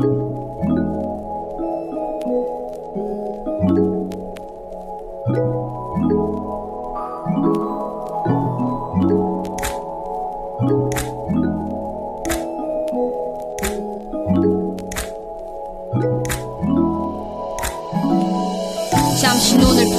Thank you.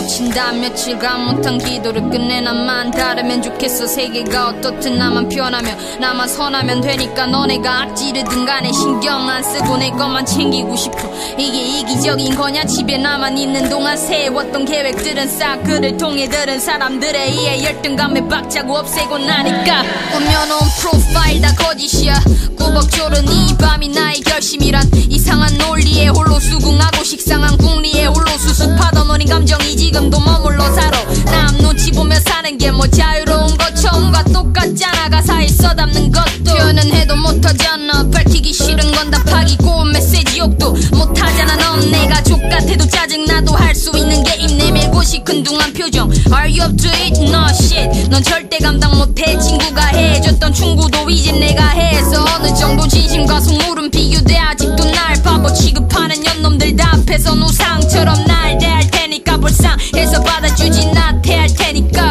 붙인다. 며칠간 못한 기도를 끝내 나만 다르면 좋겠어. 세계가 어떻든 나만 편하면 나만 선하면 되니까 너네가 악지르든 간에 신경 안 쓰고 내 것만 챙기고 싶어. 이게 이기적인 거냐? 집에 나만 있는 동안 세웠던 계획들은 싹 그를 통해 들은 사람들의 이해 열등감에 박자고 없애고 나니까. 꾸며놓은 프로파일 다 거짓이야. 꾸벅조른 이 밤이 나의 결심이란 이상한 논리에 홀로 수긍하고 식상한 궁리에 홀로 수습하던 어린 감정이 지금 도 머물러 살아. 남 눈치 보며 사는 게 뭐 자유로운 것. 처음과 똑같잖아. 가사에 써담는 것도. 표현은 해도 못하잖아. 밝히기 싫은 건 답하기 고운 메시지 욕도 못하잖아 넌. 내가 족같아도 짜증나도 할 수 있는 게 입 내밀고 시큰둥한 표정. Are you up to it? No shit. 넌 절대 감당 못해. 친구가 해줬던 충고도 이젠 내가 해서 어느 정도 진심과 속물은 비교돼. 아직도 날 바보 취급하는 연놈들 다 앞에서 우상처럼 날 불쌍해서 받아주지 나태할 테니까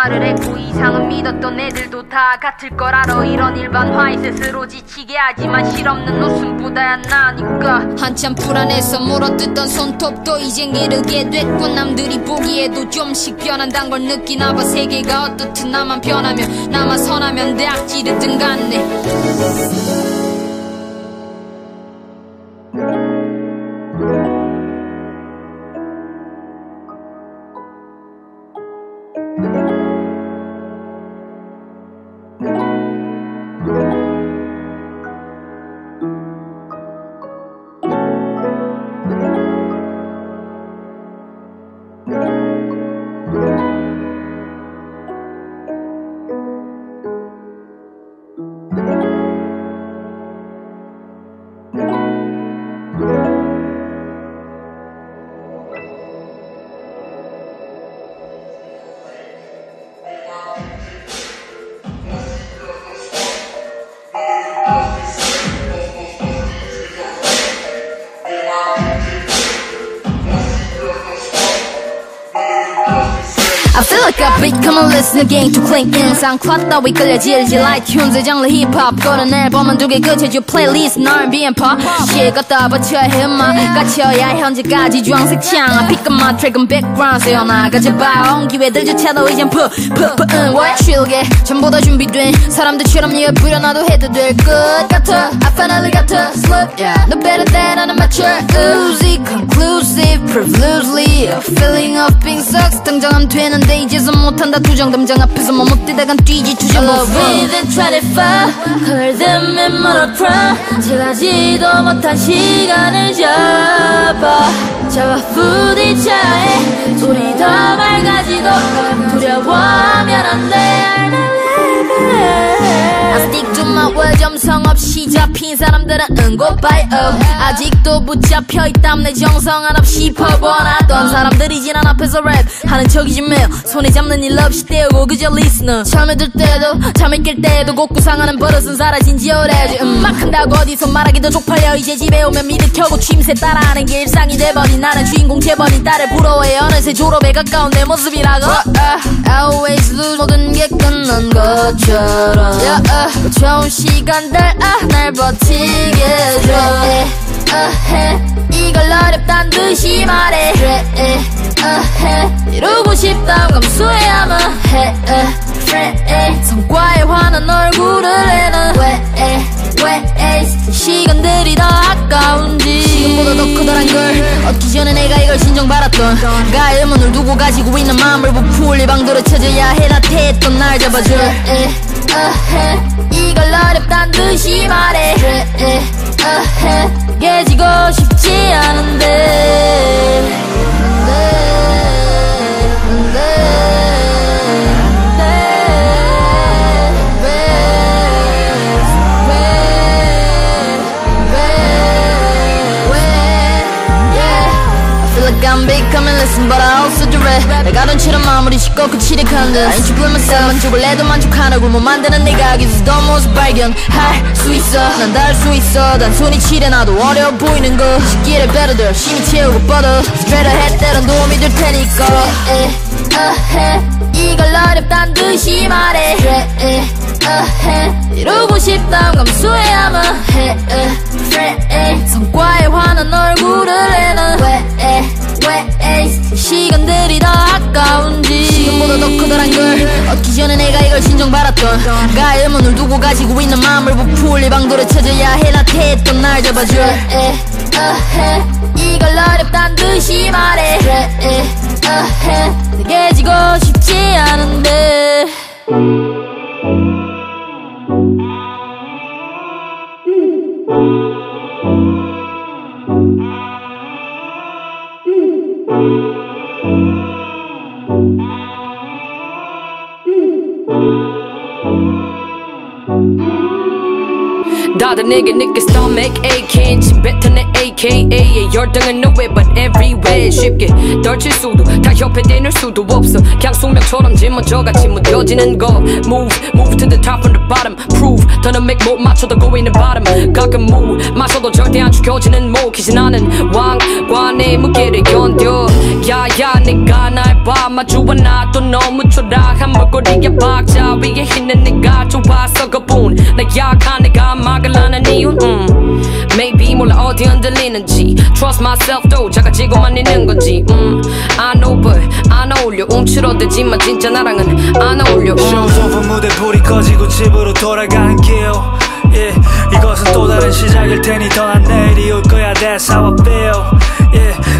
말을 했고 이상은 믿었던 애들도 다 같을 걸 알아 이런 일반화에 스스로 지치게 하지만 실없는 웃음보다야 나니까. 한참 불안해서 물어뜯던 손톱도 이젠 이르게 됐고 남들이 보기에도 좀씩 변한단 걸 느끼나 봐 세계가 어떻든 나만 변하면 나만 선하면 대학 지르든 간네 again to clink in SoundCloud 따위 끌려 질질 iTunes 장르 힙합 고른 앨범은 두개 끝이죠 플레이리스트 R&B and pop shit 갖다 바쳐야 해 음악 갇혀야 현재까지 주황색 창 Pick up my track and background 세워나가지 봐 온 기회들조차도 이젠 푸푸푸푸 what 쉴게 전부 다 준비된 사람들처럼 예쁘려나도 해도 될 것 같아 I finally got to slip yeah. No better than I'm mature Uzi conclusive profusely A feeling of being sucks 당장하면 되는데 이제서 못한다 두정 담장 앞에 서 뭐못 뛰다간 뛰지 within 24 걸음은 멀어져 지나지도 못한 시간을 잡아 잡아 부딪혀해. 우리 더 맑아지고 두려워하면 안돼. I never I stick to my word 점성 없이 잡힌 사람들은 응고봐요 아직도 붙잡혀 있담 내 정성 한없이 퍼버놨던 사람들이 지난 앞에서 랩 하는 척이지 매일 손에 잡는 일 없이 떼우고 그저 리스너 잠에 들 때도 잠에 깰 때도 곡구 상하는 버릇은 사라진 지 오래지. 음, 막 한다고 어디서 말하기도 쪽팔려. 이제 집에 오면 미드 켜고 취임새 따라하는 게 일상이 돼버린 나는 주인공 재벌인 딸을 부러워해. 어느새 졸업에 가까운 내 모습이라고. I always lose 모든 게 끝난 것처럼. Yeah, uh, 좋은 시간들 아, 날 버티게 해줘 uh, 이걸 어렵단 듯이 말해. uh, 이루고 싶다면 감수해야만 해. uh, 성과에 환한 얼굴을 내는 왜, 왜, 시간들이 더 아까 아까운지. 지금보다 더 커다란 걸. 얻기 전에 내가 이걸 신정받았던 가의 문을 두고 가지고 있는 마음을 부풀리 방도를 찾아야 해 나 태했던 날 잡아줄 에, 어헤, 이걸 어렵단 듯이 말해. 깨지고 싶지 않은데 I feel like I'm becoming listen but I also dread 내가 던치는 마무리 쉽고 그치리 blame myself 만족을 해도 만족하는 굴못 만드는 내가 더 모습 발견할 수 있어. 난 닿을 수 있어. 단순히 칠해놔도 어려워 보이는 거 시기를 better 채우고 뻗어. Straight ahead 때론 도움이 될 테니까. 에, 어헤, 이걸 어렵단 듯이 말해. 에, 어헤, 이루고 싶다면 감수해야만 해 에, 에, 성과에 화 더 커다란 걸. 얻기 전에 내가 이걸 신정받았던 가의 문을 두고 가지고 있는 마음을 부풀 리 방도를 찾아야 해 나태했던 날 잡아줄 에, 어헤, 이걸 어렵단 듯이 말해. 에, 어헤, 깨지고 싶지 않은데 다들 내게 느껴 stomach aching. 침뱉어내 AKA 열등은 nowhere but everywhere. 쉽게 덜칠 수도 다 옆에 대놓을 수도 없어. 그냥 숙명처럼 짊어져같이 무뎌지는 거 Move, move to the top from the bottom. Prove, 더는 make 못 맞춰도 go in the bottom. 가끔 move, 마셔도 절대 안 죽여지는 목이지 나는 왕관의 무게를 견뎌. 야야 내가 날봐 마주와 나도 너무 초라한 물거리에 박자 위에 있는 내가 좋아서 그뿐 나 약한 내가 막을 하는 이유 음. Maybe 몰라 어디 흔들리는지 Trust myself though 작아지고만 있는 건지 음. I know but 안 어울려 움츠러들지만 진짜 나랑은 안 어울려 음. Shows over 무대 불이 꺼지고 집으로 돌아가는 길 yeah. 이것은 또 다른 시작일 테니 더난 내일이 올 거야 That's how I feel.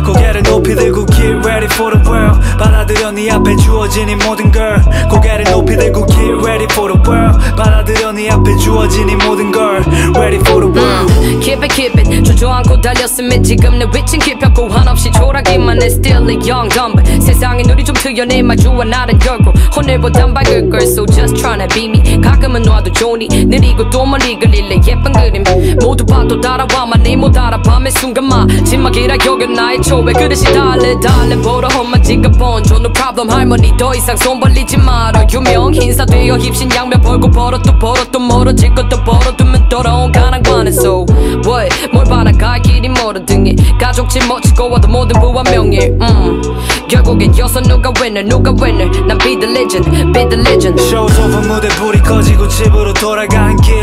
고개를 높이 들고 get ready for the world. 받아들여 네 앞에 주어진 이 모든 걸. 고개를 높이 들고 get ready for the world. 받아들여 네 앞에 주어진 이 모든 걸. Ready for the world. Keep it keep it. 주저앉고 달렸으면 지금 내 위친 깊었고 한없이 초라기만 해 Still a young dumb. 세상에 눈이 좀 트여 내 마주와 나는 결국 오늘보단 밝을 걸. So just tryna be me. 가끔은 놔도 좋으니 느리고 또 멀리 걸릴래 예쁜 그림. 모두 봐도 따라와만 내못 알아 밤의 순간 마지막이라 여겨 나의 초회 그릇이 달래 달래. 보러 험한 번져 No problem. 할머니 더 이상 손 벌리지 마라. 유명 인사 되어 힙신 양면 벌고 벌어 또 벌어 또 멀어질 것도 벌어두면 돌아온 가난관은 So what? 뭘 바라. 갈 길이 멀어 등에. 가족 짊어지고 와도 모든 부와 명예. 음. 결국엔 여서 누가 winner 누가 winner? 난 be the legend be the legend. Shows over 무대 불이 꺼지고 집으로 돌아가는 길.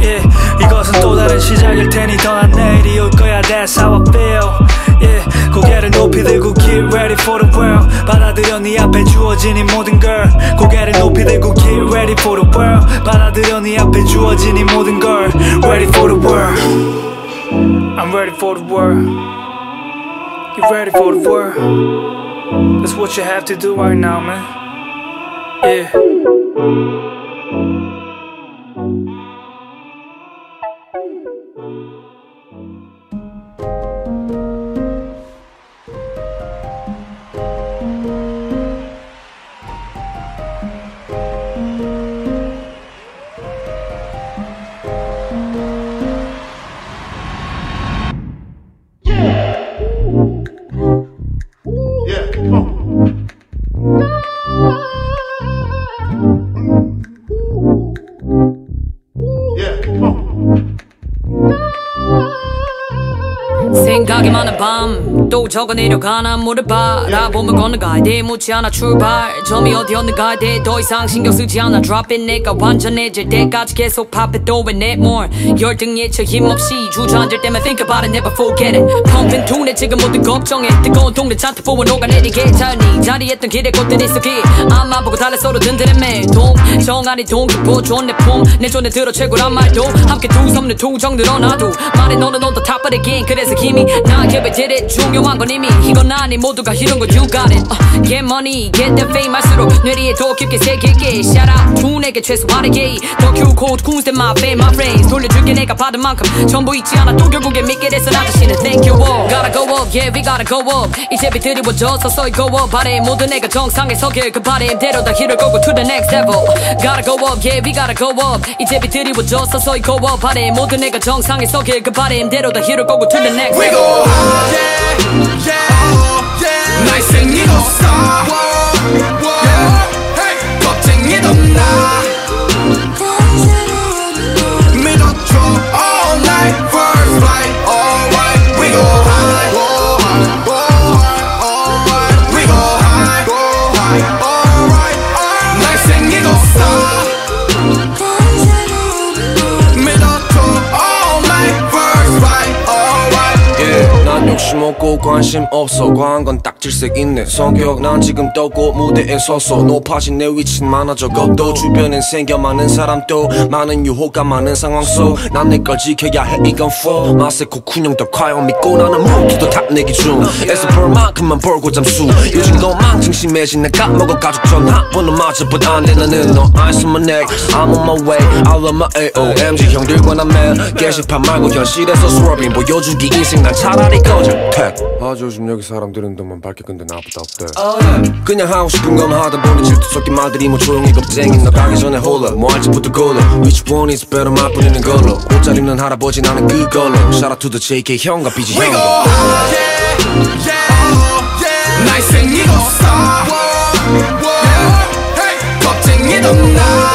yeah. 이것은 또 다른 시작일 테니 더난 내일이 올 거야. That's how I feel yeah. 고개를 높이 들고 get ready for the world 받아들여 네 앞에 주어진 이 모든 걸 고개를 높이 들고 get ready for the world 받아들여 네 앞에 주어진 이 모든 걸 Ready for the world I'm ready for the world You ready for the world That's what you have to do right now man Yeah bum. 또 적어 내려가나 물어봐 라보면 건너가야 돼 묻지 않아 출발. 점이 어디였는가에 대해 더 이상 신경 쓰지 않아. Drop it 내가 완전해질 때까지 계속 pop it throw it net more. 열등 예측 힘없이 주저앉을 때만 think about it never forget it. 펑핑 둔에 지금 모든 걱정에 뜨거운 동네 잔뜩 부어 녹아내리게. 자연히 자리했던 길에 꽃들이 속이 앞만 보고 달래 서로 든든해 동정 아니 동기부 좋은 내품내 손에 들어 최고란 말도. 함께 두 섬는 투정 늘어나도. 말해 너는 the top of the game. 그래서 힘이 나게 왜 did it 중요 한 건 이미 이건 아니 모두가 이런 거 you got it uh, get money get the fame 할수록 뇌리에 더 깊게 새길게 shout out 둔에게 최소한의 예의 더 큐고 군스 my fame my friends 돌려줄게 내가 받은 만큼 전부 잊지 않아 또 결국에 믿게 됐어 나 자신을 thank you all gotta go up yeah we gotta go up 이제 비드리워져 서서히 go up 바래 모든 애가 정상에 서길 그 바램대로 다 길을 걷고 to the next level gotta go up yeah we gotta go up 이제 비드리워져 서서히 go up 바래 모든 애가 정상에 서길 그 바램대로 다 길을 걷고 to the next We level go high, yeah. 날 생기고 star, yeah. Hey, 겁쟁이도 나. 없고 관심 없어. 과한 건 딱 질색 있네. 성격 난 지금 떴고 무대에 서서 높아진 내 위치는 많아져 것도 주변엔 생겨 많은 사람도 많은 유혹과 많은 상황 속난 내 걸 지켜야 해. 이건 for. 마세코 군형도 과연 믿고 나는 모두도 탑내기 중 애써 벌 만큼만 벌고 잠수. 요즘 너만 중심해진 내 까먹어 가족 전화번호마저 안돼. 나는 너 eyes on my neck. I'm on my way. I love my AOMG 형들과 난 매일 게시판 말고 현실에서 swerving 보여주기 인생 난 차라리 꺼져 택 아주 요즘 여기 사람들은 너만 밝게 근데 나보다 없대. 그냥 하고 싶은 것만 하다 보니 질투 섞인 말들이 뭐 조용히 겁쟁이 너 가기 전에 홀라 뭐 할지부터 골라 Which one is better 맛보리는 걸로. 옷잘 입는 할아버지 나는 그걸로. Shout out to the JK 형과 BG We go yeah, yeah, yeah. 날 생기고 겁쟁이도 나.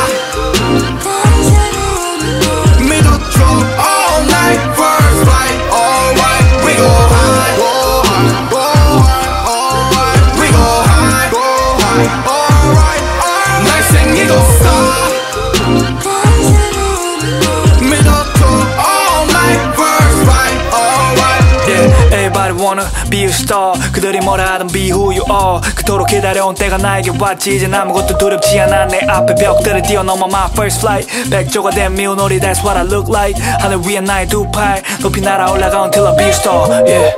wanna be a star 그들이 뭐라 하든 be who you are 그토록 기다려온 때가 나에게 왔지 이젠 아무것도 두렵지 않아 내 앞에 벽들을 뛰어넘어 my first flight 백조가 된 미운 오리 that's what I look like 하늘 위에 나의 두팔 높이 날아올라가 until I be a star yeah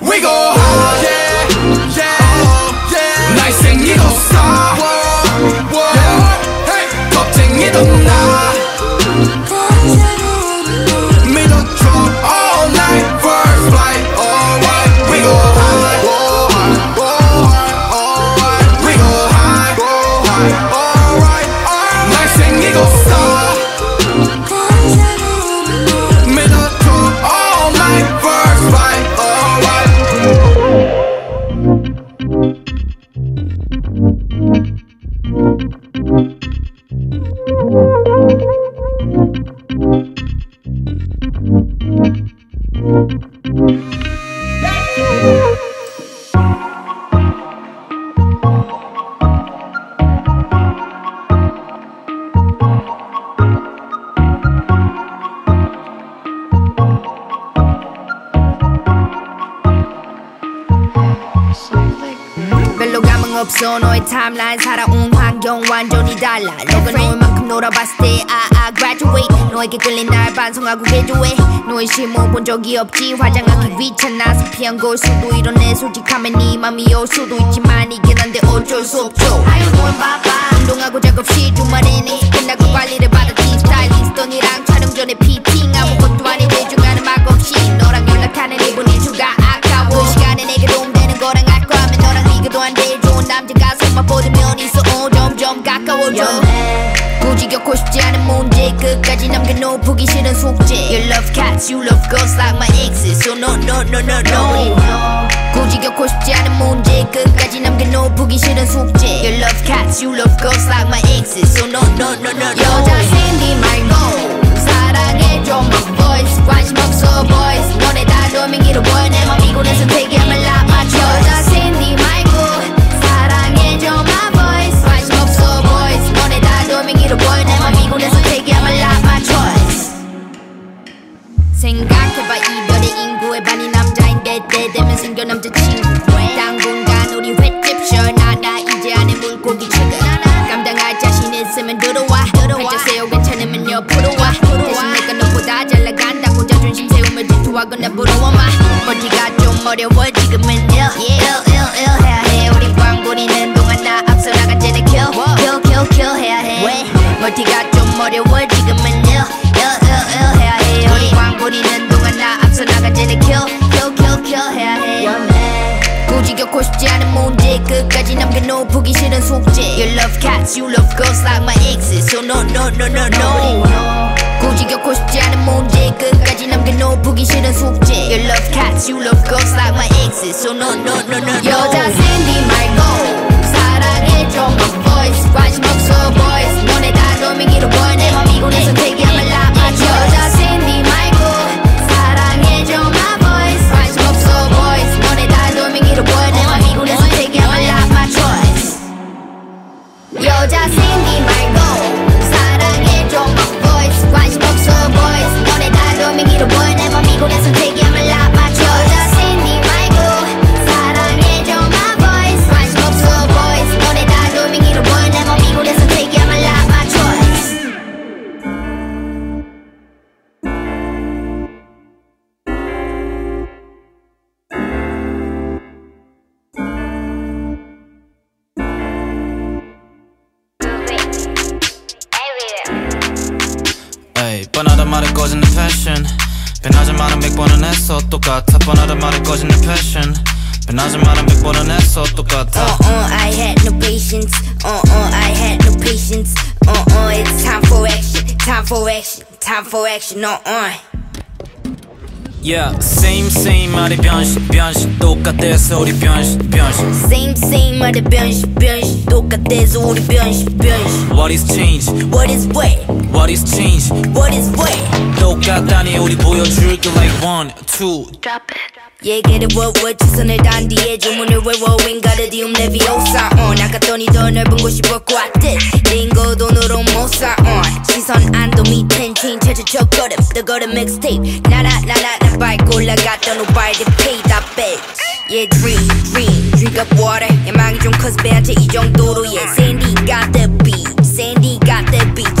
We go high, yeah, yeah, yeah. 날 생기고 star, yeah. Hey, 겁쟁이도 나. 너에게 끌린 날 반성하고 개조해. 너의 실물 본 적이 없지. 화장하기 귀찮아서 피한 걸 수도 이런 내. 솔직함에 네 맘이 올 수도 있지만 이게 난데 어쩔 수 없죠. you doing 바빠 운동하고 작업시 주말에는 끝나고 관리를 받았지. 스타일리스트 언니랑 촬영 전에 피팅. 아무것도 아닌 대중하는 막 없이 너랑 연락하는 이분 일주가 아까워. 그 시간에 내게 도움되는 거랑 할 거면 너랑 비교도 안돼. 좋은 남자가 손만 뻗으면 있어. 어, 점점 가까워져 굳이 겪고 문제. 끝까지 남겨놓 보기 싫은 숙제. You love cats, you love girls like my exes So no no no no no. 굳이 겪고 싶지 않은 문제. 끝까지 남겨놓 보기 싫은 숙제. You love cats, you love girls like my exes So no no no no no. 여자 샌디 말고 사랑해줘 my boys, 관심 없어 boys. 너네 다 도민기로 보여 내맘. 피곤해서 대기함을 낮맞춰 여자 샌디 말고 making it a boy 내 맘 미곤해서 take it I'm alive my choice. 생각해봐 이별의 인구의 반이 남자인데 때 되면 생겨 남자친구 당분간. 우리 횟집 쉬어나 나 이제 안에 물고기 출근 감당할 자신 있으면 들어와. 활짝 세워 괜찮으면 옆으로 와. 대신 내가 너보다 잘 나간다고 자존심 세우며 질투하거나 부러워 마. 머리가 좀 어려워 지금은 ill, ill, ill. 어려워 지금은 ill ill ill ill 해야 해 우리 광고리는 동안 나 앞서 나가지는 kill kill kill kill 해야 해 굳이 겪고 싶지 않은 문제 끝까지 남겨놓 보기 싫은 숙제 You love cats, you love girls like my exes So no no no no no 굳이 겪고 싶지 않은 문제 끝까지 남겨놓 보기 싫은 숙제 You love cats, you love girls like my exes So no no no no no 여자 샌디 말고 사랑해줘 my voice 관심 없어 boys 너네 다 로밍이로 보 여 내맘 이곳에 선택이 아마 라마 여자 샌디 말고 사랑해줘 my voice. 관심 없어 boys. 너네 다 로밍이로 보여 내맘 이곳에 선택이 아마 라마 choice 여자 샌디 똑같아 Uh uh, I had no patience. Uh uh, I had no patience. Uh uh, it's time for action. Time for action. Time for action. Uh uh. Yeah same same 말이 변신 변신 똑같아 소리 변신 변신 Same same 말에 변신 변신 똑같아서 우리 변신 변신. What is change What is what? What is change What is what? 똑같다니 우리 보여줄게 like one two 얘기를 what 최선을 다한 뒤에 주문을 외워 윙가르디움 레비오사 on 아까더니 더 넓은 곳이 같듯 링고 돈으로 못사 on 시선 안도 밑엔 친 체체 첫걸음 The 걸음 mixtape 나나 나나 나 올라갔던 오빠의 pay that bitch Yeah dream dream drink up water 야망이 좀 커서 배한테 이 정도로 yeah Sandy got the beat Sandy got the beat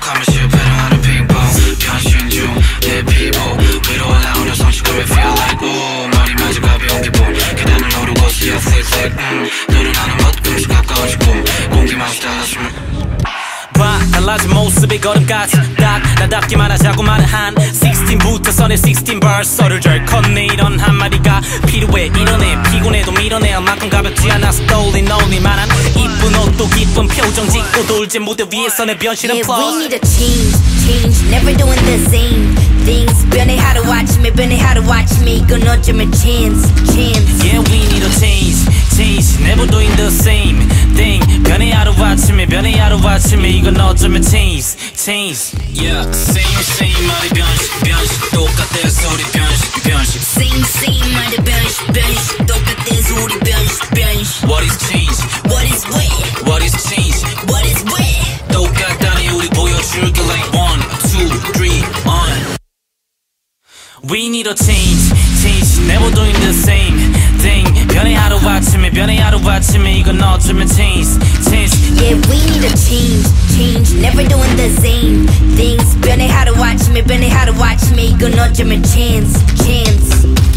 툭하면 실패를 하는 핑퐁. 변신 중내 피부. 위로 올라오는 성취감에 feel like 오 머리 맞은 가벼운 기분. 계단을 오르고 스쳐 flick flick 음, 늘어나는 멋꿈씩 가까워진 꿈 공기만 쏟아지면 봐. 달라진 모습의 걸음까지 딱 나답기만 하자고만 한 16부터 선의 16 벌써를 절컸네 이런 한마디가 필요해. 이뤄내 피곤해도 밀어낼 만큼 가볍지 않아서 떠올린 너울릴만한 이쁜 옷도 기쁜 표정 짓고 돌지 무대 위에서 내 변신은 Yeah need a change change never doing the same things 변해 하루아침에 변해 하루아침에 이건 어쩌면 chance chance Yeah we need a change change never doing the same thing 변해 하루아침에 변해 하루아침에 이건 어쩌면 change change Yeah same same 말이 변신 변신 똑같아 소리 변신 변신 Same same 말에 변신 변신 똑같아서 우리 변신 변신 What is change What is what? What is change What is what? We need a change, change, never doing the same thing. 변해 하루아침에, 변해 하루아침에 이건 어쩌면 change, change. Yeah, we need a change, change, never doing the same things. 변해 하루아침에, 변해 하루아침에 이건 어쩌면 chance, chance.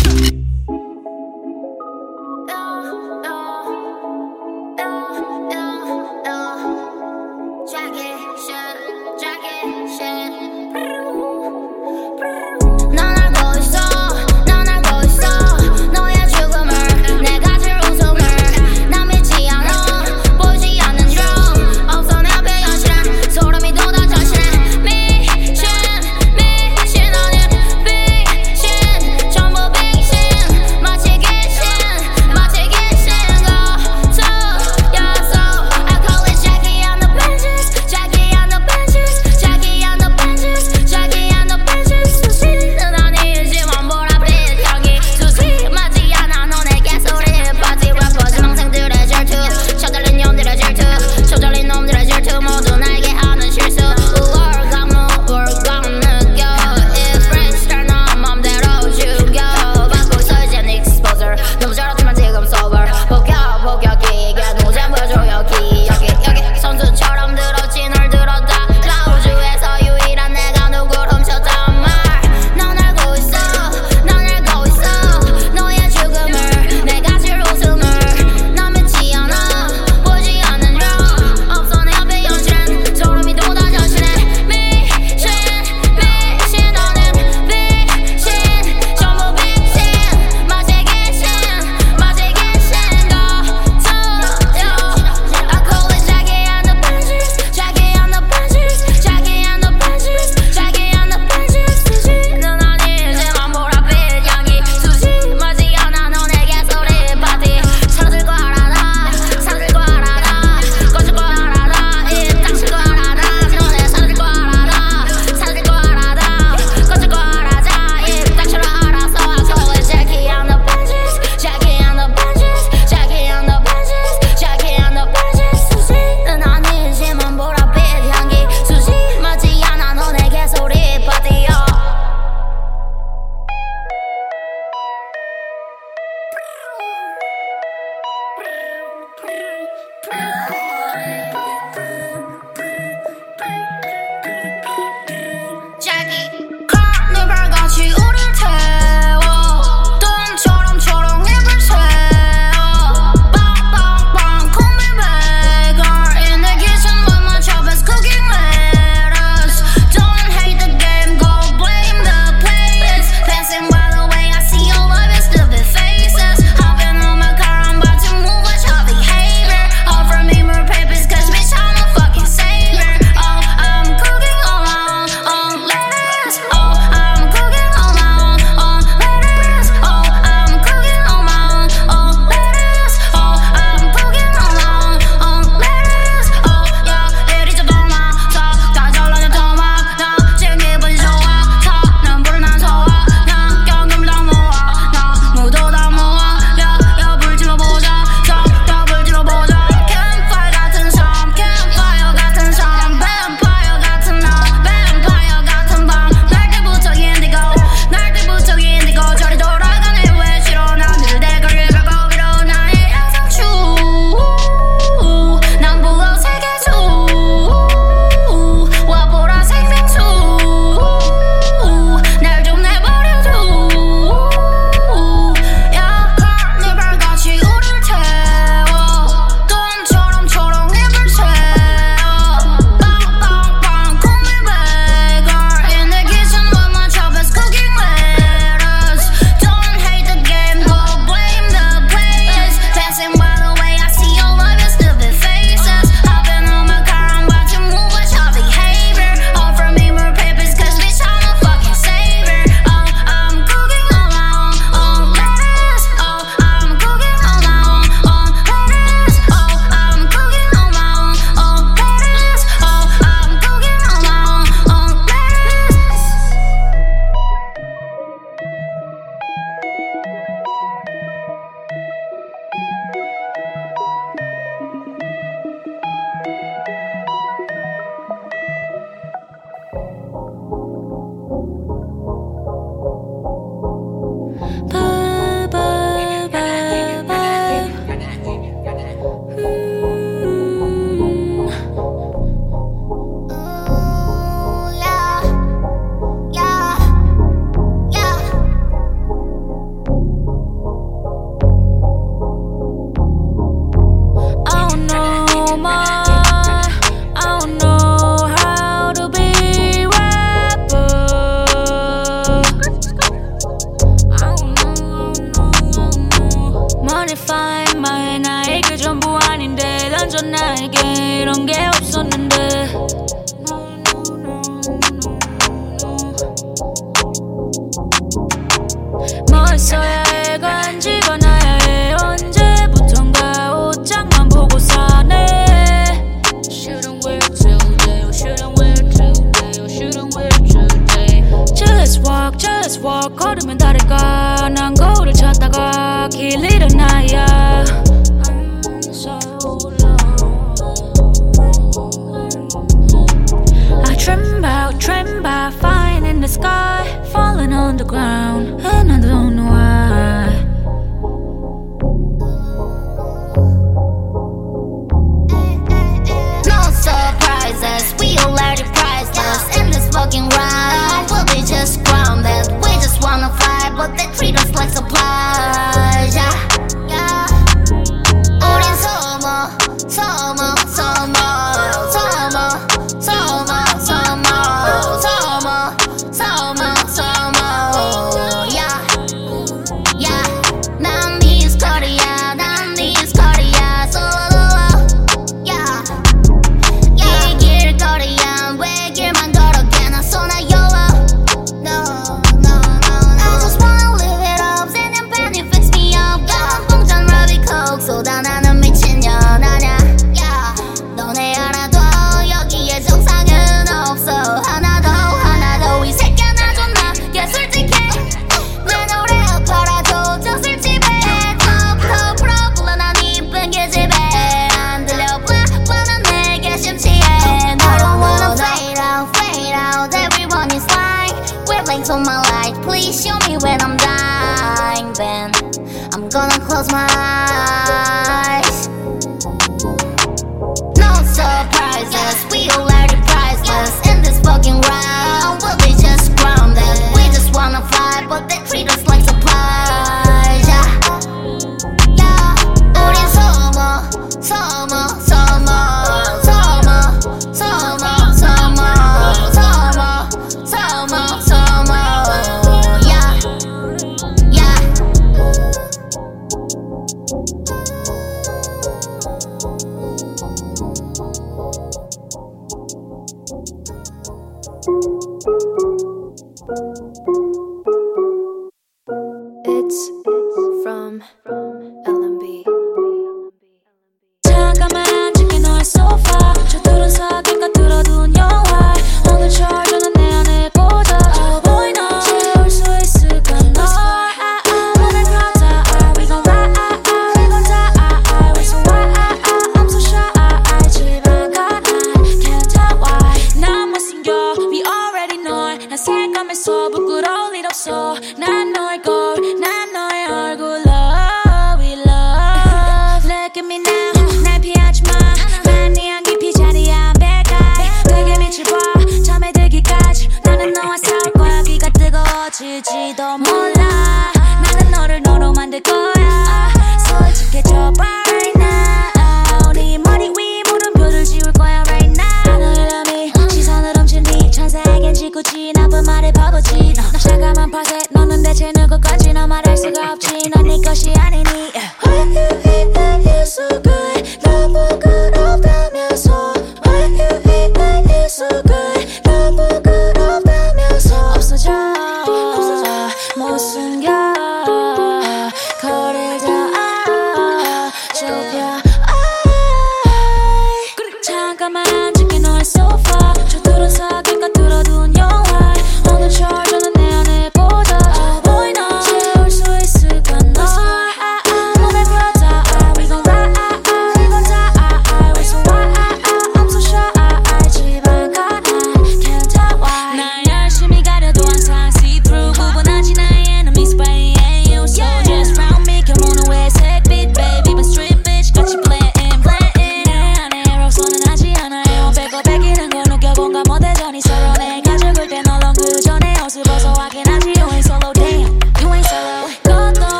She ain't.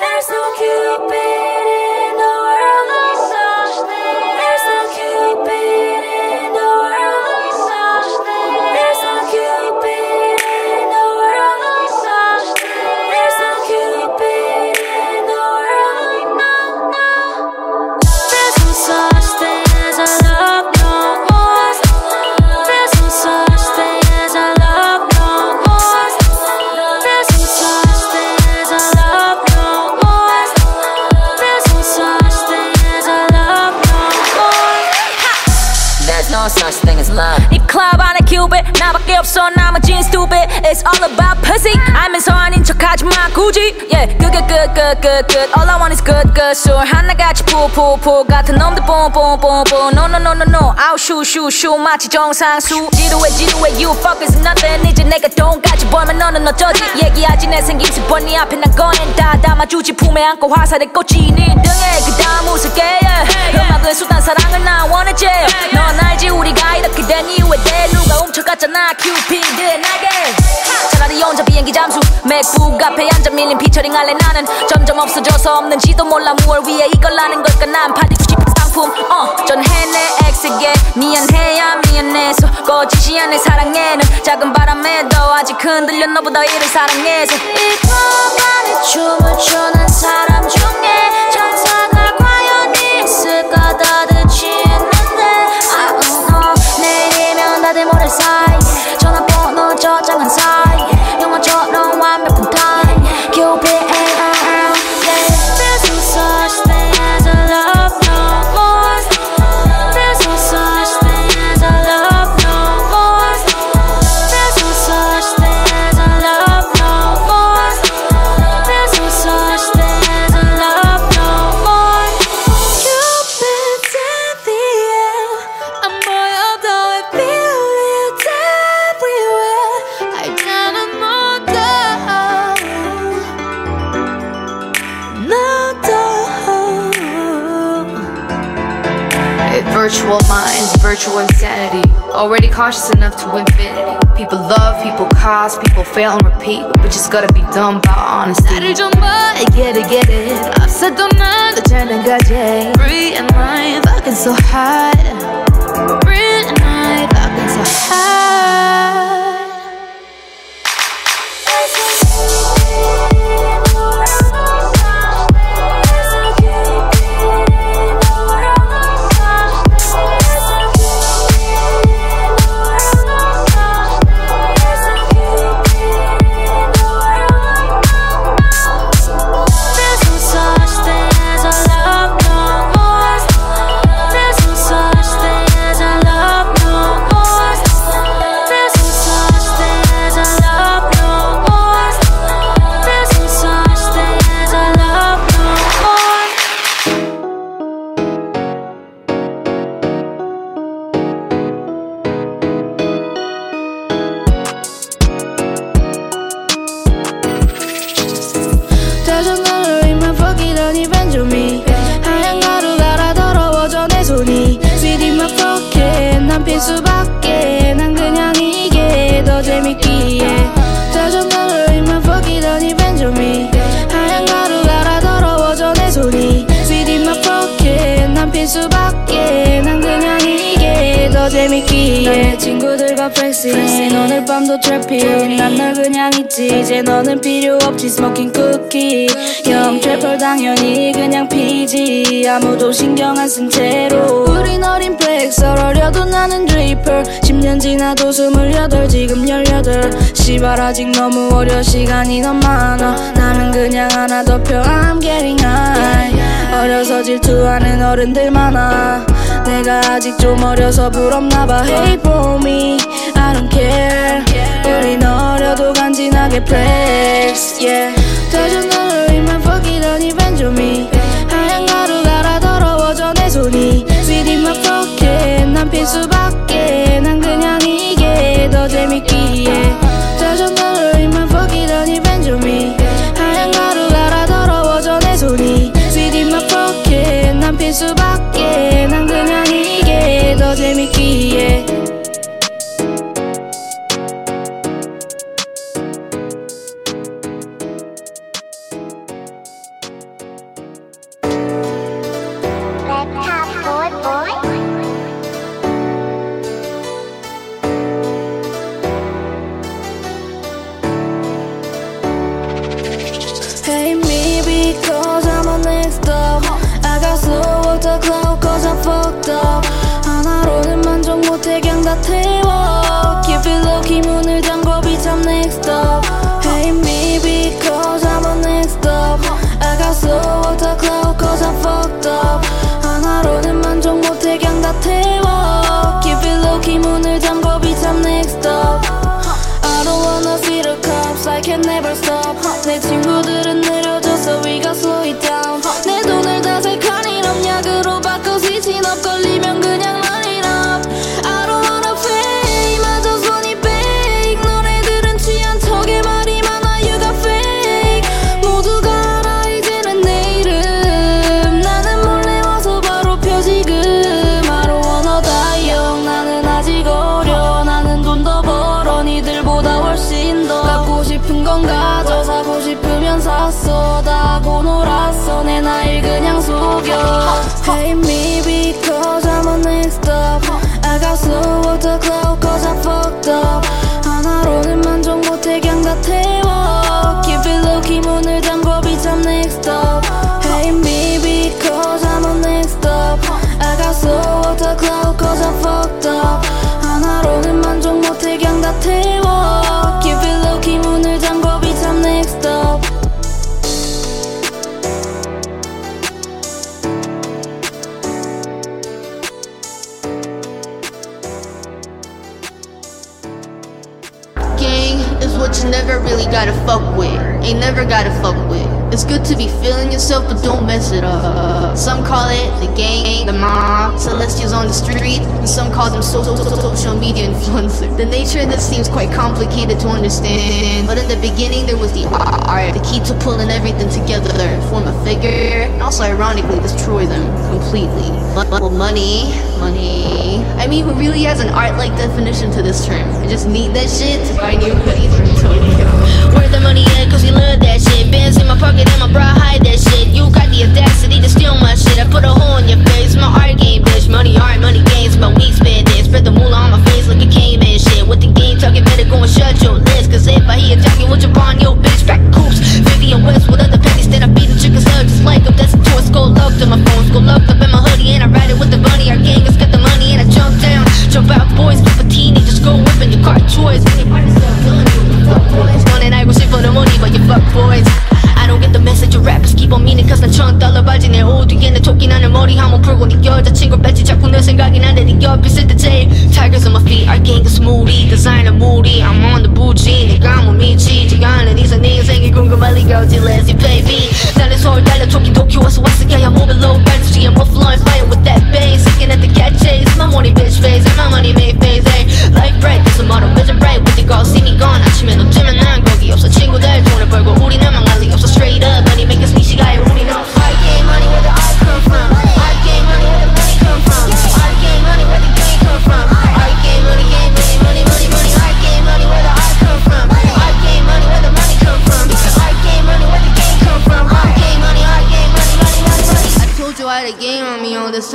There's no cupid 슈슈슈 마치 정상수. 지루해 지루해 you fuckers nothing. 이제 내가 돈 같이 벌면 너는 어쩌지? 얘기하지 내 생김새 뻔히 앞에 난 거엔 다 담아주지. 품에 안고 화살에 꽃이 네 등에 그 다음 웃을게 yeah. 음악은 수단 사랑은 나 원했지. 넌 알지? 우리가 이렇게 된 이유에 대해 누가 훔쳐갔잖아. 큐피드 나게 차라리 혼자 비행기 잠수. 맥북 앞에 앉아 밀린 피처링 할래? 나는 점점 없어져서 없는지도 몰라. 무얼 위해 이걸 하는 걸까? 난 파디 94 작품 어, 전 해내 엑스게 미안해야 미안해서 꺼지지 않을 사랑에는 작은 바람에도 아직 흔들려 너보다 이를 사랑해서 이동안에 춤을 추는 사람 중에 잘 살아 fail and repeat. We just gotta be dumb about honesty. 나를 좀 봐, I get it, get it. 앞서도 난더 잘나가지. Free and mind, fucking so hot. Free and mind, fucking so hot. 수밖에 난 그냥 이게 더 재밌기에 친구들과 flexing 오늘 밤도 trapping 난 널 그냥 있지. 이제 너는 필요 없지. smoking cookie 형 trapper 당연히 그냥 피지. 아무도 신경 안 쓴 채로. 우린 어린 flex 어려도 나는 dripper 10년 지나도 28 지금 18 시발 아직 너무 어려 시간이 너무 많아. 나는 그냥 하나 더 펴 I'm getting high 어려서 질투하는 어른들 많아. 내가 아직 좀 어려서 부럽나봐. Hey for me I don't care. 우린 어려도 간지나게 flex yeah. 대전 너를 위만 it on benjo미. 하얀 가루 갈아 더러워져 내 손이. With my pocket 난 필수밖 can never stop. 내친 Call me. Ain't never gotta fuck with. It's good to be feeling yourself, but don't mess it up. Some call it the gang, the mob, celestials on the street, and some call them so- so- so- social media influencers. The nature of this seems quite complicated to understand, but in the beginning there was the art, the key to pulling everything together, form a figure, and also ironically destroy them completely. But well, money, money. I mean, who really has an art-like definition to this term? I just need that shit to buy new hoodies. Where the money at? Cause we love that shit. Bands in my pocket and my bra hide that shit. You got the audacity to steal my shit. I put a hole in your face. My art game, bitch. Money art, money games. But we spend it. Spread the moolah on my face like a caveman shit. With the game talking, better go and shut your lips. Cause if I hear talking, what you on your bitch? Back coops. Vivian West with other pennies. Then I beat the chickens up just like them. That's a tour. Skull locked on my phone. Skull locked up in my hoodie. And I ride it with the bunny. Our gang has got the 서울 달려 토끼 도쿄 와서 왔어 yeah I'm moving low balance I'm offline fire with that bass Looking at the cat chase my money bitch face and my money made face hey Life bright there's a model vision bright with the girl see me gone 아침엔 어쩌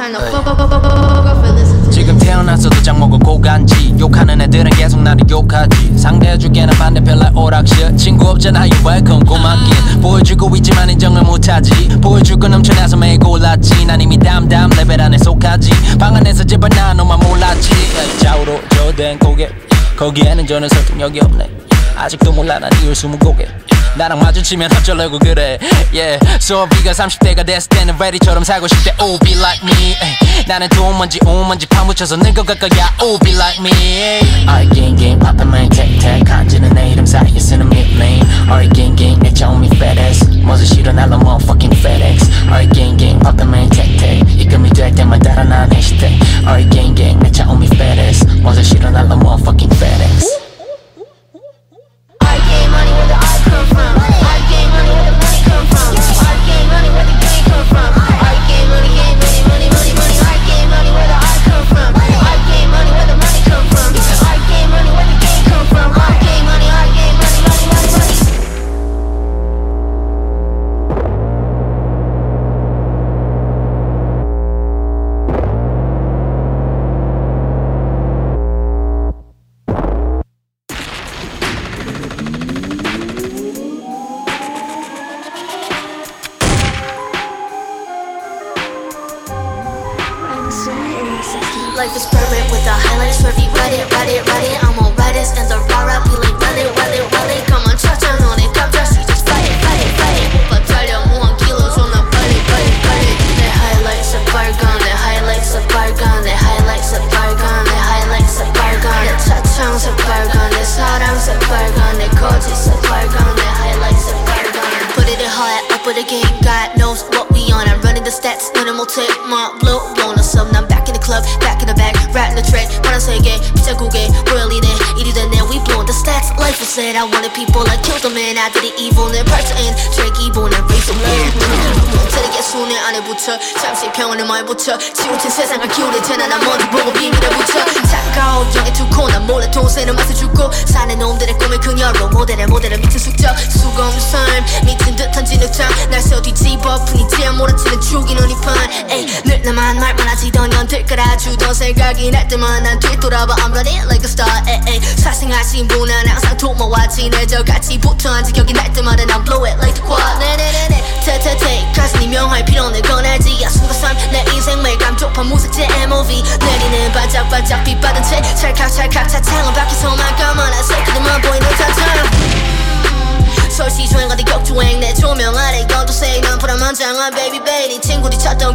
time. Now fuck, fuck, fuck, fuck, fuck, fuck, fuck, listen to 지금 태어나서 없어도 장 먹어 고간지. 욕하는 애들은 계속 나를 욕하지. 상대해줄게는 반대편 날 오락실. 친구 없잖아 you welcome 고맙긴. 보여주고 있지만 인정을 못하지. 보여줄 건 넘쳐나서 매일 골랐지. 난 이미 담담 레벨 안에 속하지. 방 안에서 제발 나 너만 몰랐지. 좌우로 저된 고개. 거기에는 저는 설득력이 없네. 아직도 몰라 난 이을 숨은 고개 나랑 마주치면 어쩌려고 그래 yeah. 소비가 30대가 됐을 때는 레디처럼 살고 싶대 Oh be like me 에이. 나는 돈 먼지 옷 먼지 파묻혀서 늙어갈 거야 Oh be like me I gang gang poppin' my tech tech 간지는 내 이름 사이에 쓰는 닉네임 I gang gang 내 처음이 fat ass 먼저 실어 날라 motherfucking FedEx I gang gang poppin' my tech tech 입금이 될 때마다 난 해시태그 I gang gang 내 처음이 fat ass 먼저 실어 날라 motherfucking FedEx the front. 말 붙여. 지우친 세상을 기울일 테나 난 먼저 보고 비밀을 붙여. 차가운 영의 두코, 난 몰래 동생을 맛을 주고. 사는 놈들의 꿈을 그녀로 모델에 모델을 미친 숙적. 수검 삶, 미친 듯한 진흙장. 날서 뒤집어, 분이지야 몰아치는 죽이는 이판. 늘 나만 말만 하지던 연들 깔아주던 생각이 날 때만 난 뒤돌아봐. I'm running like a star, 에이. 사생하신 분은 항상 도모와 지내져 같이 붙어 앉아 친구들이 찾던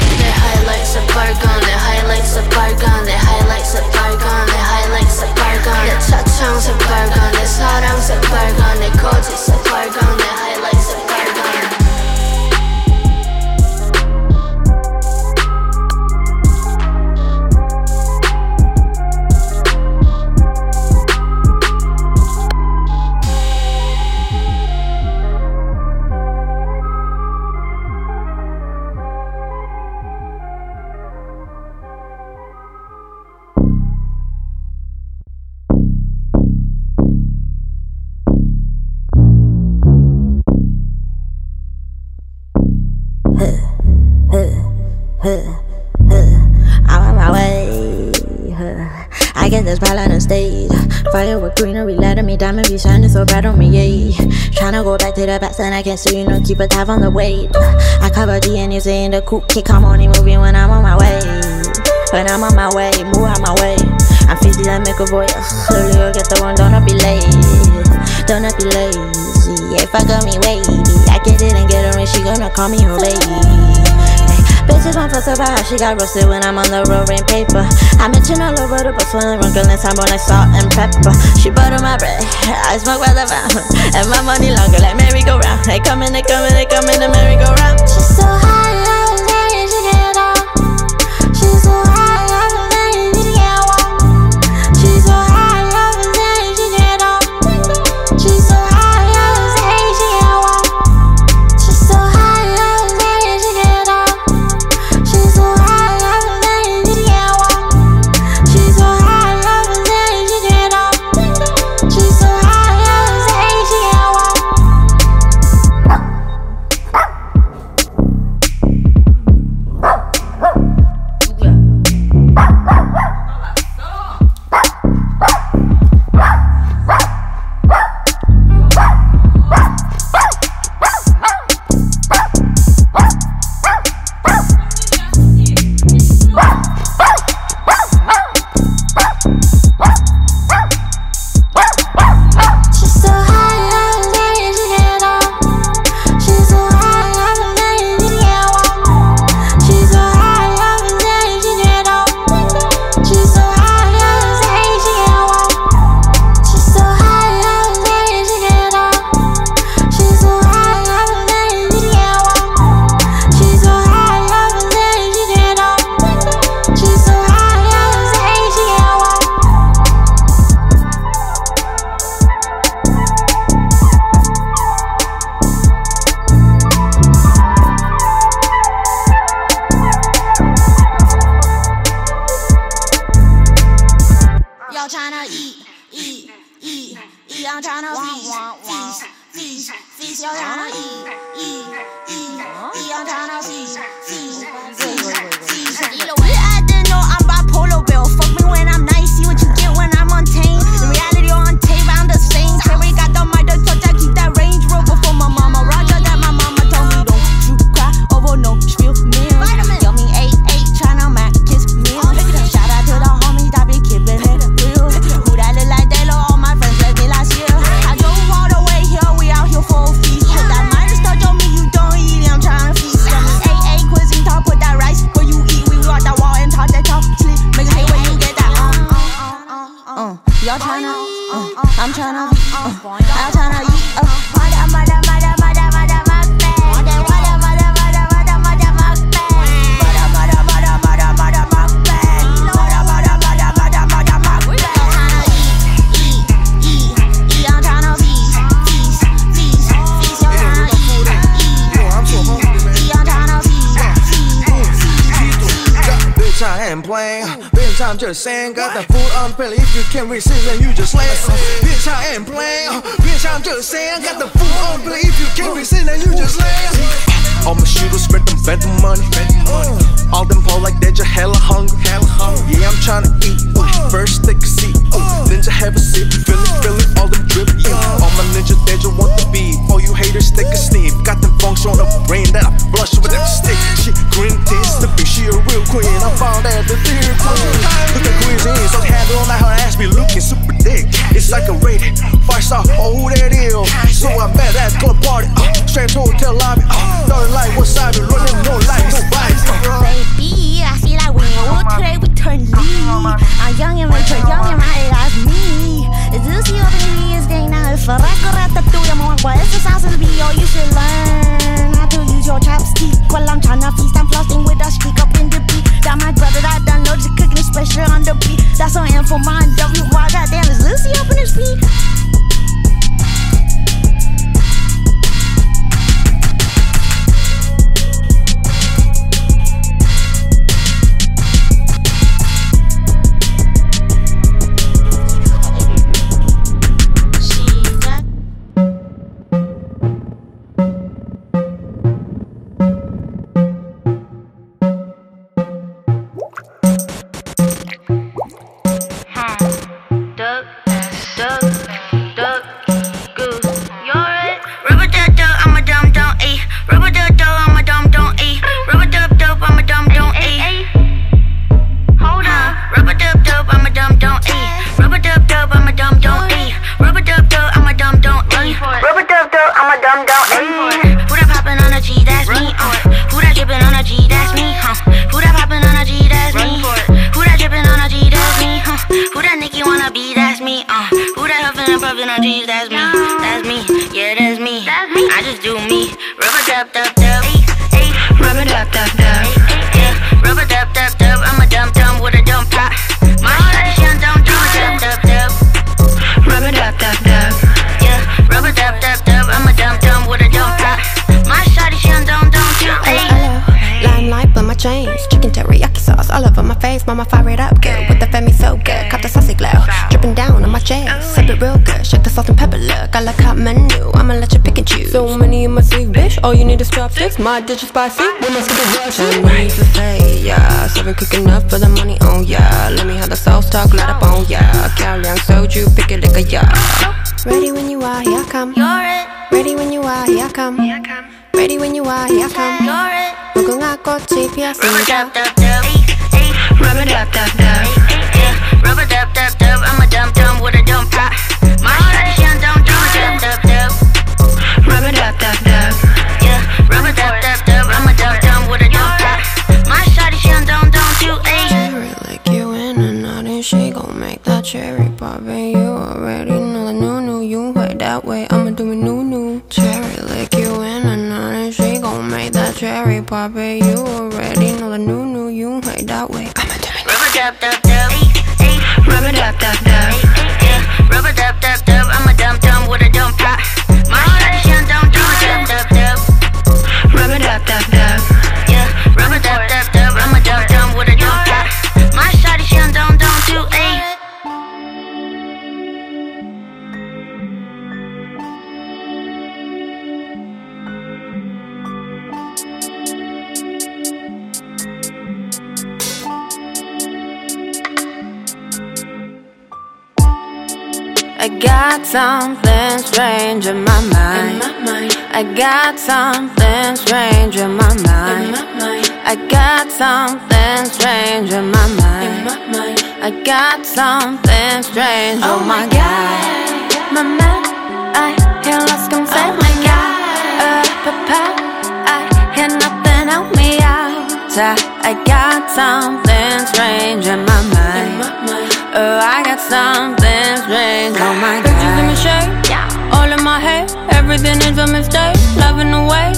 highlights 빨간, 내 highlights 빨간, 내 highlights 빨간, 내 highlights 빨간. 내 차창 새빨간, 내 사랑 새빨간, 내 거짓 새빨간, 내 Tryna go back to the past and I can't see you know keep a tab on the weight. I cover and you saying the cool kick harmony moving when I'm on my way. When I'm on my way, move out my way. I'm 50 like make a boy. Slowly you'll get the one, don't be late. Don't be lazy. If I got me, wait. I get it and get her and she gonna call me her baby. Bitches want fuss about how she got roasted when I'm on the road in paper. I mention all over the bus when I'm wrinkling time on like salt and pepper. She butter my bread, I smoke by the fountain, and my money longer like merry-go-round. They coming, they coming, they coming to merry-go-round. She's so high, Just saying. Got the food on belly. If you can't resist, then you just lay. Bitch, I ain't playing. Bitch, I'm just saying. Got the food on belly. If you can't resist, then you just lay. All my shooters spend them, them money. Uh, all them pull like they just hella hungry. Yeah, I'm tryna eat. Ooh, first take a seat. Ooh, ninja have a sip. Feel it, feel it, all them drip. Yeah. All my ninjas, they just want the beat. All you haters, take a sniff. Got them funks on the brain that I blush with that stick. She green teeth, slipping. She a real queen. I found out the theory queen. Look at cuisine, so handle on her ass be looking super It's like a rated five star. Oh, who that is? So I met at club party. Uh, straight to hotel lobby. Uh, thought like wasabi, running no light, no bites. Uh, Baby, I feel like you walk today we turn lead. I'm young and mature, young and right, that's me. Is this your baby? Is they now if I record the two, I'm on is the sounds of the you should learn how to your chopstick. While I'm tryna feast, I'm flossing with a streak up in the beat. Got my brother that done know just cooking special on the beat. That's on info, my W. Why goddamn is Lucy up in this beat? All you need is chopsticks. My dish is spicy. We must get the rush. Chinese buffet, yeah. Serving quick enough for the money, oh yeah. Let me have the sauce talk, let up on yeah. Cao Liang soju, pick it like a yeah. Ready when you are, here I come. You're it. Ready when you are, here I come. Ready when you are, here I come. You're it. 무궁화 꽃이 피었습니다. Rubber dub dub dub. Yeah. Rubber dub dub dub. I'm a dum dum with a dumb pop. Bobby, you already know the new, new you made that way. I'ma do it. Rubber dab dab dab, rubber dab dab dab. Something strange in my mind. I got something strange in my mind. I got something strange in my mind. I got something strange. Oh my god, my man, I hear lost come save my god. Uh, papa, I hear nothing help me out. I, I got something strange in my mind. Oh, I got something strange. Oh my god. Pictures in my shirt, all in my head. Everything is a mistake. Loving away,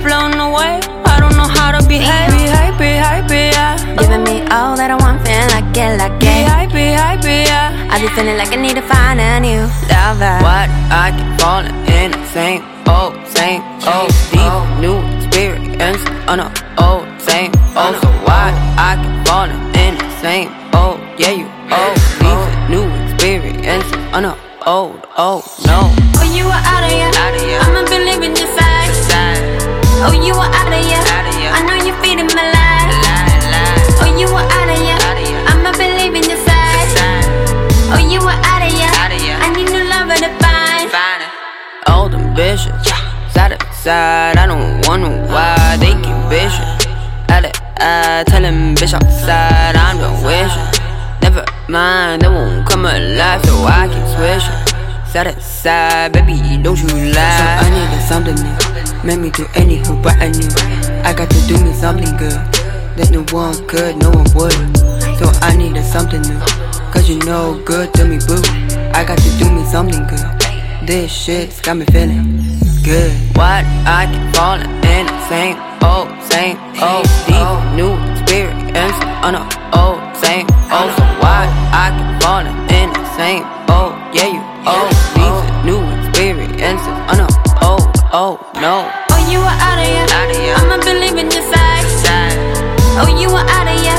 flown away. I don't know how to behave. Be happy, happy, yeah. Giving me all that I want, feeling like it, like Be it. happy, happy, yeah. I be feeling like I need to find a new lover. What? I keep falling in the same old, same old, deep new experience. on no, old, same old. So why I keep falling in the same old? Yeah, you Oh, old, these are new experience. Oh no, old, old, no. Oh, you are out of here. I'ma be living your side. Oh, you are out of here. I know you're feeding my lies. Oh, you are out of here. I'ma be living your side. Oh, you are out of here. I need new lover to find. Old ambitious, side to side. I don't wonder why they keep vicious. Out of eye, tell them bitch outside. Mind, they won't come alive, so I keep switching. Side to side, baby, don't you lie. So I needed something new, made me do anything but I knew. I got to do me something good that no one could, no one would. So I needed something new, cause you know good to me, boo. I got to do me something good. This shit's got me feeling good. What? I keep falling in the same old, same old, deep new experience on the old, old. So why? I keep falling in the same old, yeah, you old. These are new experiences on the old, old, oh, no. Oh, you are out of here. I'ma be leaving your side. Oh, you are out of here.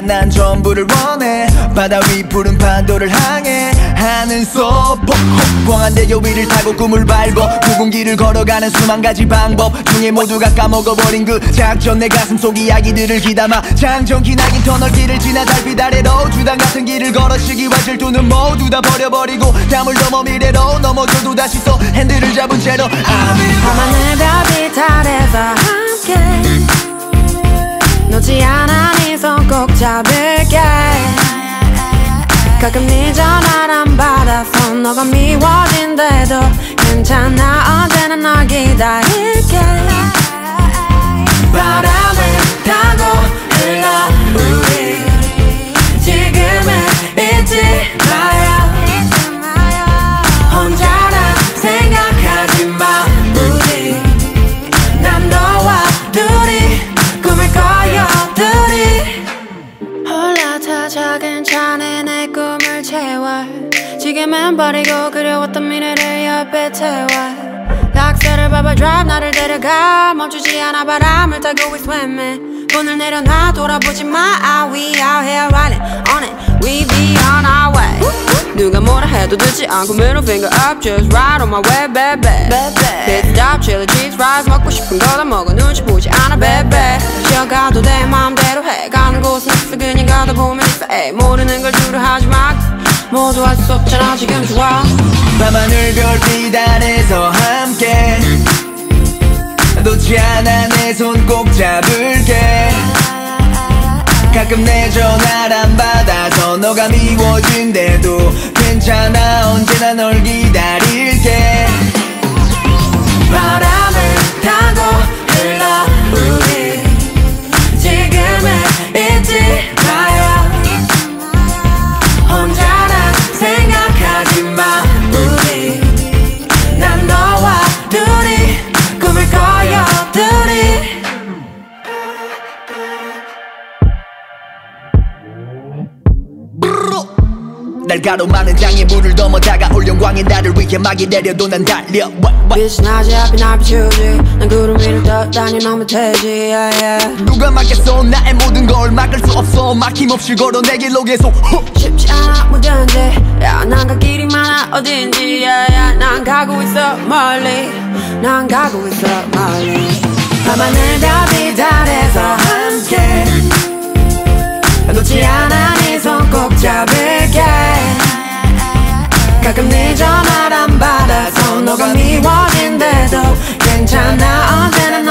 난 전부를 원해. 바다 위 푸른 파도를 향해. 하늘 속 폭포한 대교 위를 타고 꿈을 굵은 길을 걸어가는 수만 가지 방법. 중에 모두가 까먹어버린 그 작전. 내 가슴 속 이야기들을 기담아. 장전 기 나긴 터널길을 지나 달빛 아래로 주당 같은 길을 걸어 시기와 질투는 모두 다 버려버리고. 담을 넘어 미래로 넘어져도 다시 또 핸들을 잡은 채로. I'm 밤하늘 별빛 아래서 함께 놓지 않아 네 손 꼭 잡을게. 가끔 네 전화를 안 받아서 너가 미워진대도 괜찮아. 언제나 널 기다릴게. 바람을 타고 흘러 우리 지금은 잊지 마요 지금은 버리고 그려왔던 미래를 옆에 태워 악셀을 밟아 drive 나를 데려가 멈추지 않아 바람을 타고 we swimming 손을 내려놔 돌아보지 마 ah, We out here riding on it We be on our way 누가 뭐라 해도 듣지 않고 middle finger up Just ride on my way baby Pit stop chili cheese fries 먹고 싶은 거 다 먹어 눈치 보지 않아 baby 쉬어가도 돼 마음대로 해 가는 곳은 있어 그냥 가다 보면 있어 에이 모르는 걸 두려워하지 마 모두 할 수 없잖아 지금 좋아. 밤하늘 별빛 안에서 함께. 놓지 않아 내 손 꼭 잡을게. 가끔 내 전화를 안 받아서 너가 미워진대도 괜찮아 언제나 널 기다릴게. 바람을 타고 흘러 우리 지금은 있지 날 가로막는 장애물을 넘어 다가올 영광이 나를 위해 막이 내려도 난 달려. What, what? 빛은 낮에 앞이 날 비추지. 난 구름 위를 떠다니 너무 되지. Yeah, yeah. 누가 막겠어? 나의 모든 걸 막을 수 없어. 막힘없이 걸어 내 길로 계속. 후. 쉽지 않아 무던데 야난갈 그 길이 많아 어딘지. Yeah, yeah. 난 가고 있어 멀리. 난 가고 있어 멀리. 밤하늘 달빛 아래서 함께. 놓지 않아 네 손꼭 잡을 가끔 네 전화를 안 받아서 너가 미워진대도 괜찮아. 언제나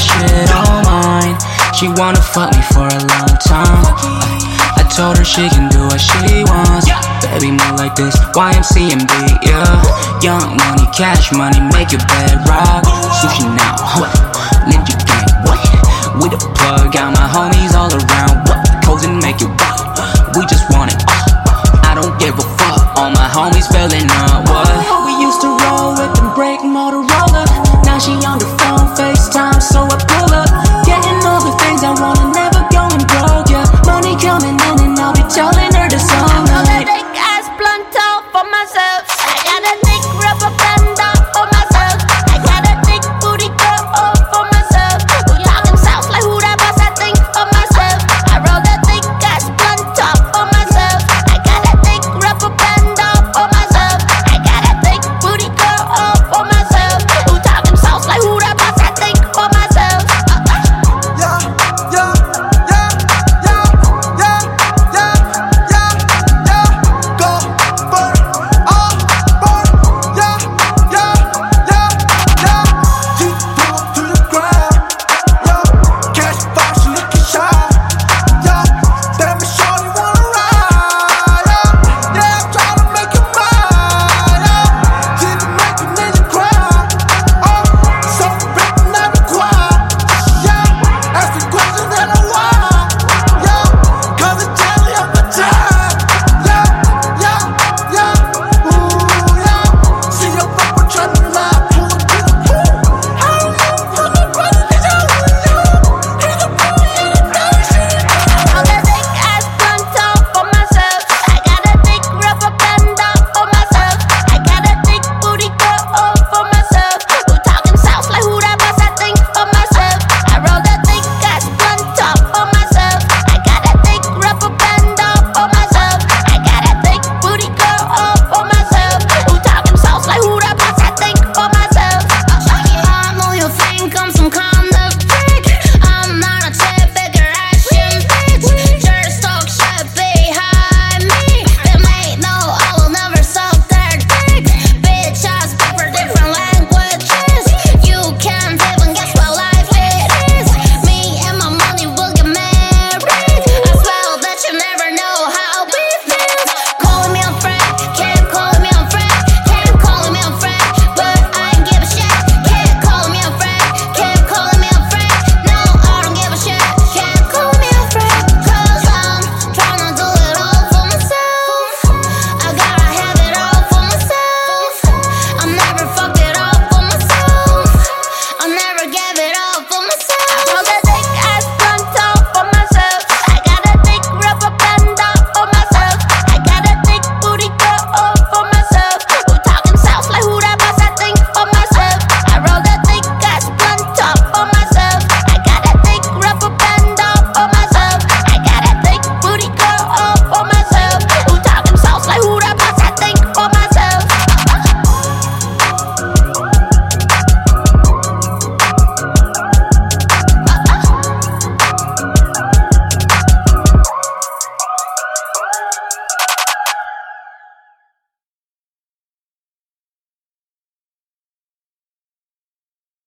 shit all mine. She wanna fuck me for a long time. I told her she can do what she wants. Baby, more like this, YMCMB, yeah. Young money, cash money, make your bed rock. Sushi now, what? Ninja gang, what? With a plug, got my homies all around, what? Codes and make it rock. We just want it, I don't give a fuck. All my homies feeling up, what? We used to roll with them break Motorola. Now she on